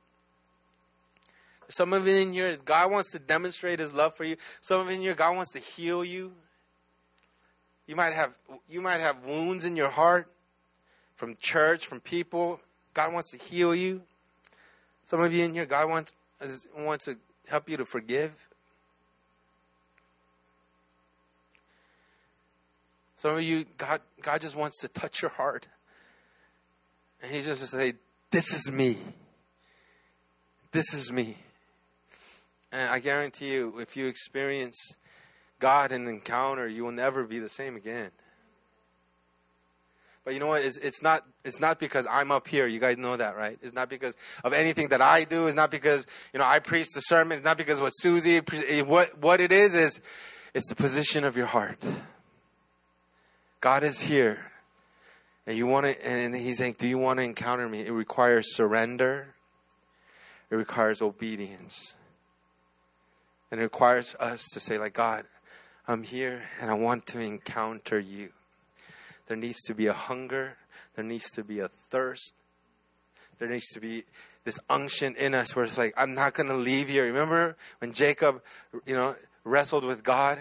Some of you in here, God wants to demonstrate his love for you. Some of you in here, God wants to heal you. You might have you might have wounds in your heart from church, from people. God wants to heal you. Some of you in here, God wants wants to help you to forgive. Some of you, God, God just wants to touch your heart. And He's just to say, This is me. This is me. And I guarantee you, if you experience God in encounter, you will never be the same again. But you know what? It's, it's not. It's not because I'm up here. You guys know that, right? It's not because of anything that I do. It's not because you know I preach the sermon. It's not because what Susie. Eh, what what it is is, it's the position of your heart. God is here, and you want to. And He's saying, "Do you want to encounter me?" It requires surrender. It requires obedience, and it requires us to say, "Like God, I'm here, and I want to encounter you." There needs to be a hunger. There needs to be a thirst. There needs to be this unction in us where it's like, I'm not going to leave here. Remember when Jacob, you know, wrestled with God?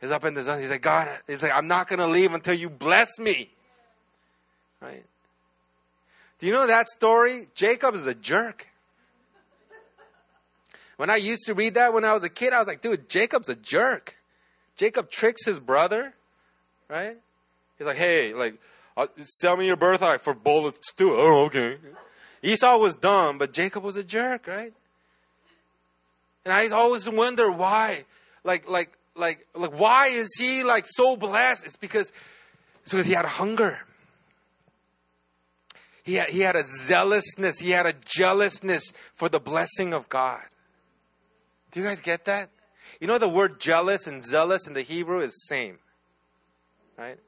He's up in the sun. He's like, God, he's like, I'm not going to leave until you bless me. Right? Do you know that story? Jacob is a jerk. When I used to read that when I was a kid, I was like, dude, Jacob's a jerk. Jacob tricks his brother, right? He's like, hey, like, uh, sell me your birthright for bowl of stew. Oh, okay. Esau was dumb, but Jacob was a jerk, right? And I always wonder why, like, like, like, like, why is he like so blessed? It's because, it's because he had a hunger. He had, he had a zealousness. He had a jealousness for the blessing of God. Do you guys get that? You know the word jealous and zealous in the Hebrew is same, right?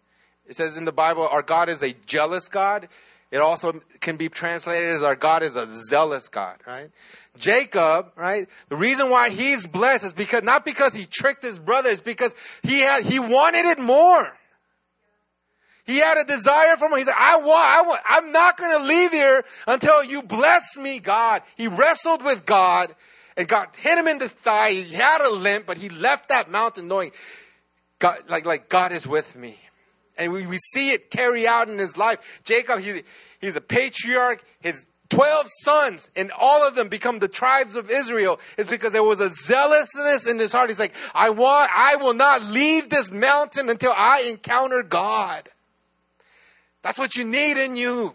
It says in the Bible, our God is a jealous God. It also can be translated as our God is a zealous God, right? Jacob, right? The reason why he's blessed is because, not because he tricked his brothers, because he had, he wanted it more. He had a desire for more. He said, I want, I want, I'm not going to leave here until you bless me, God. He wrestled with God and God hit him in the thigh. He had a limp, but he left that mountain knowing God, like, like God is with me. And we, we see it carry out in his life. Jacob, he, he's a patriarch. His 12 sons, and all of them become the tribes of Israel, is because there was a zealousness in his heart. He's like, I want, I will not leave this mountain until I encounter God. That's what you need in you.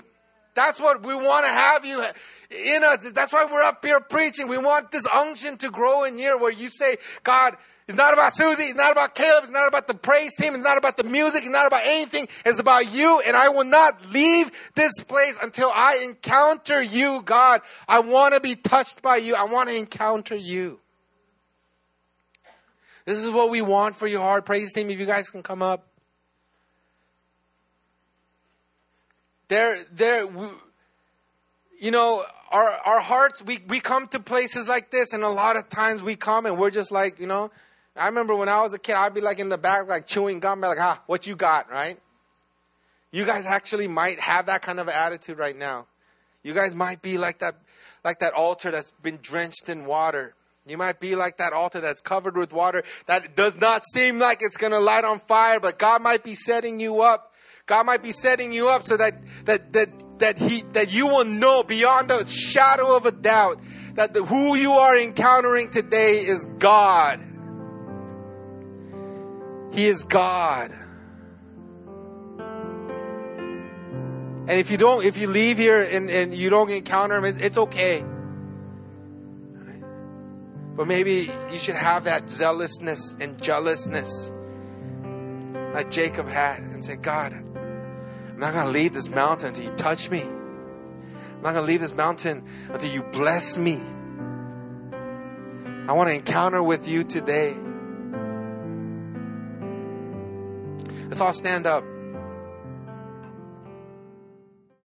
That's what we want to have you in us. That's why we're up here preaching. We want this unction to grow in here where you say, God, it's not about Susie. It's not about Caleb. It's not about the praise team. It's not about the music. It's not about anything. It's about you. And I will not leave this place until I encounter you, God. I want to be touched by you. I want to encounter you. This is what we want for your heart. Praise team, if you guys can come up. There, there, you know, our, our hearts, we, we come to places like this, and a lot of times we come and we're just like, you know, I remember when I was a kid, I'd be like in the back, like chewing gum, be like, ah, what you got, right? You guys actually might have that kind of attitude right now. You guys might be like that, like that altar that's been drenched in water. You might be like that altar that's covered with water that does not seem like it's going to light on fire, but God might be setting you up. God might be setting you up so that, that, that, that he, that you will know beyond a shadow of a doubt that the, who you are encountering today is God. He is God. And if you don't, if you leave here and, and you don't encounter him, it, it's okay. But maybe you should have that zealousness and jealousness that Jacob had and say, God, I'm not going to leave this mountain until you touch me. I'm not going to leave this mountain until you bless me. I want to encounter with you today. Let's all stand up.